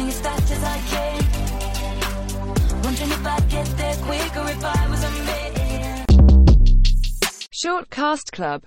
running as fast as I can. Wondering if I'd get there quicker if I was a man. Short Cast Club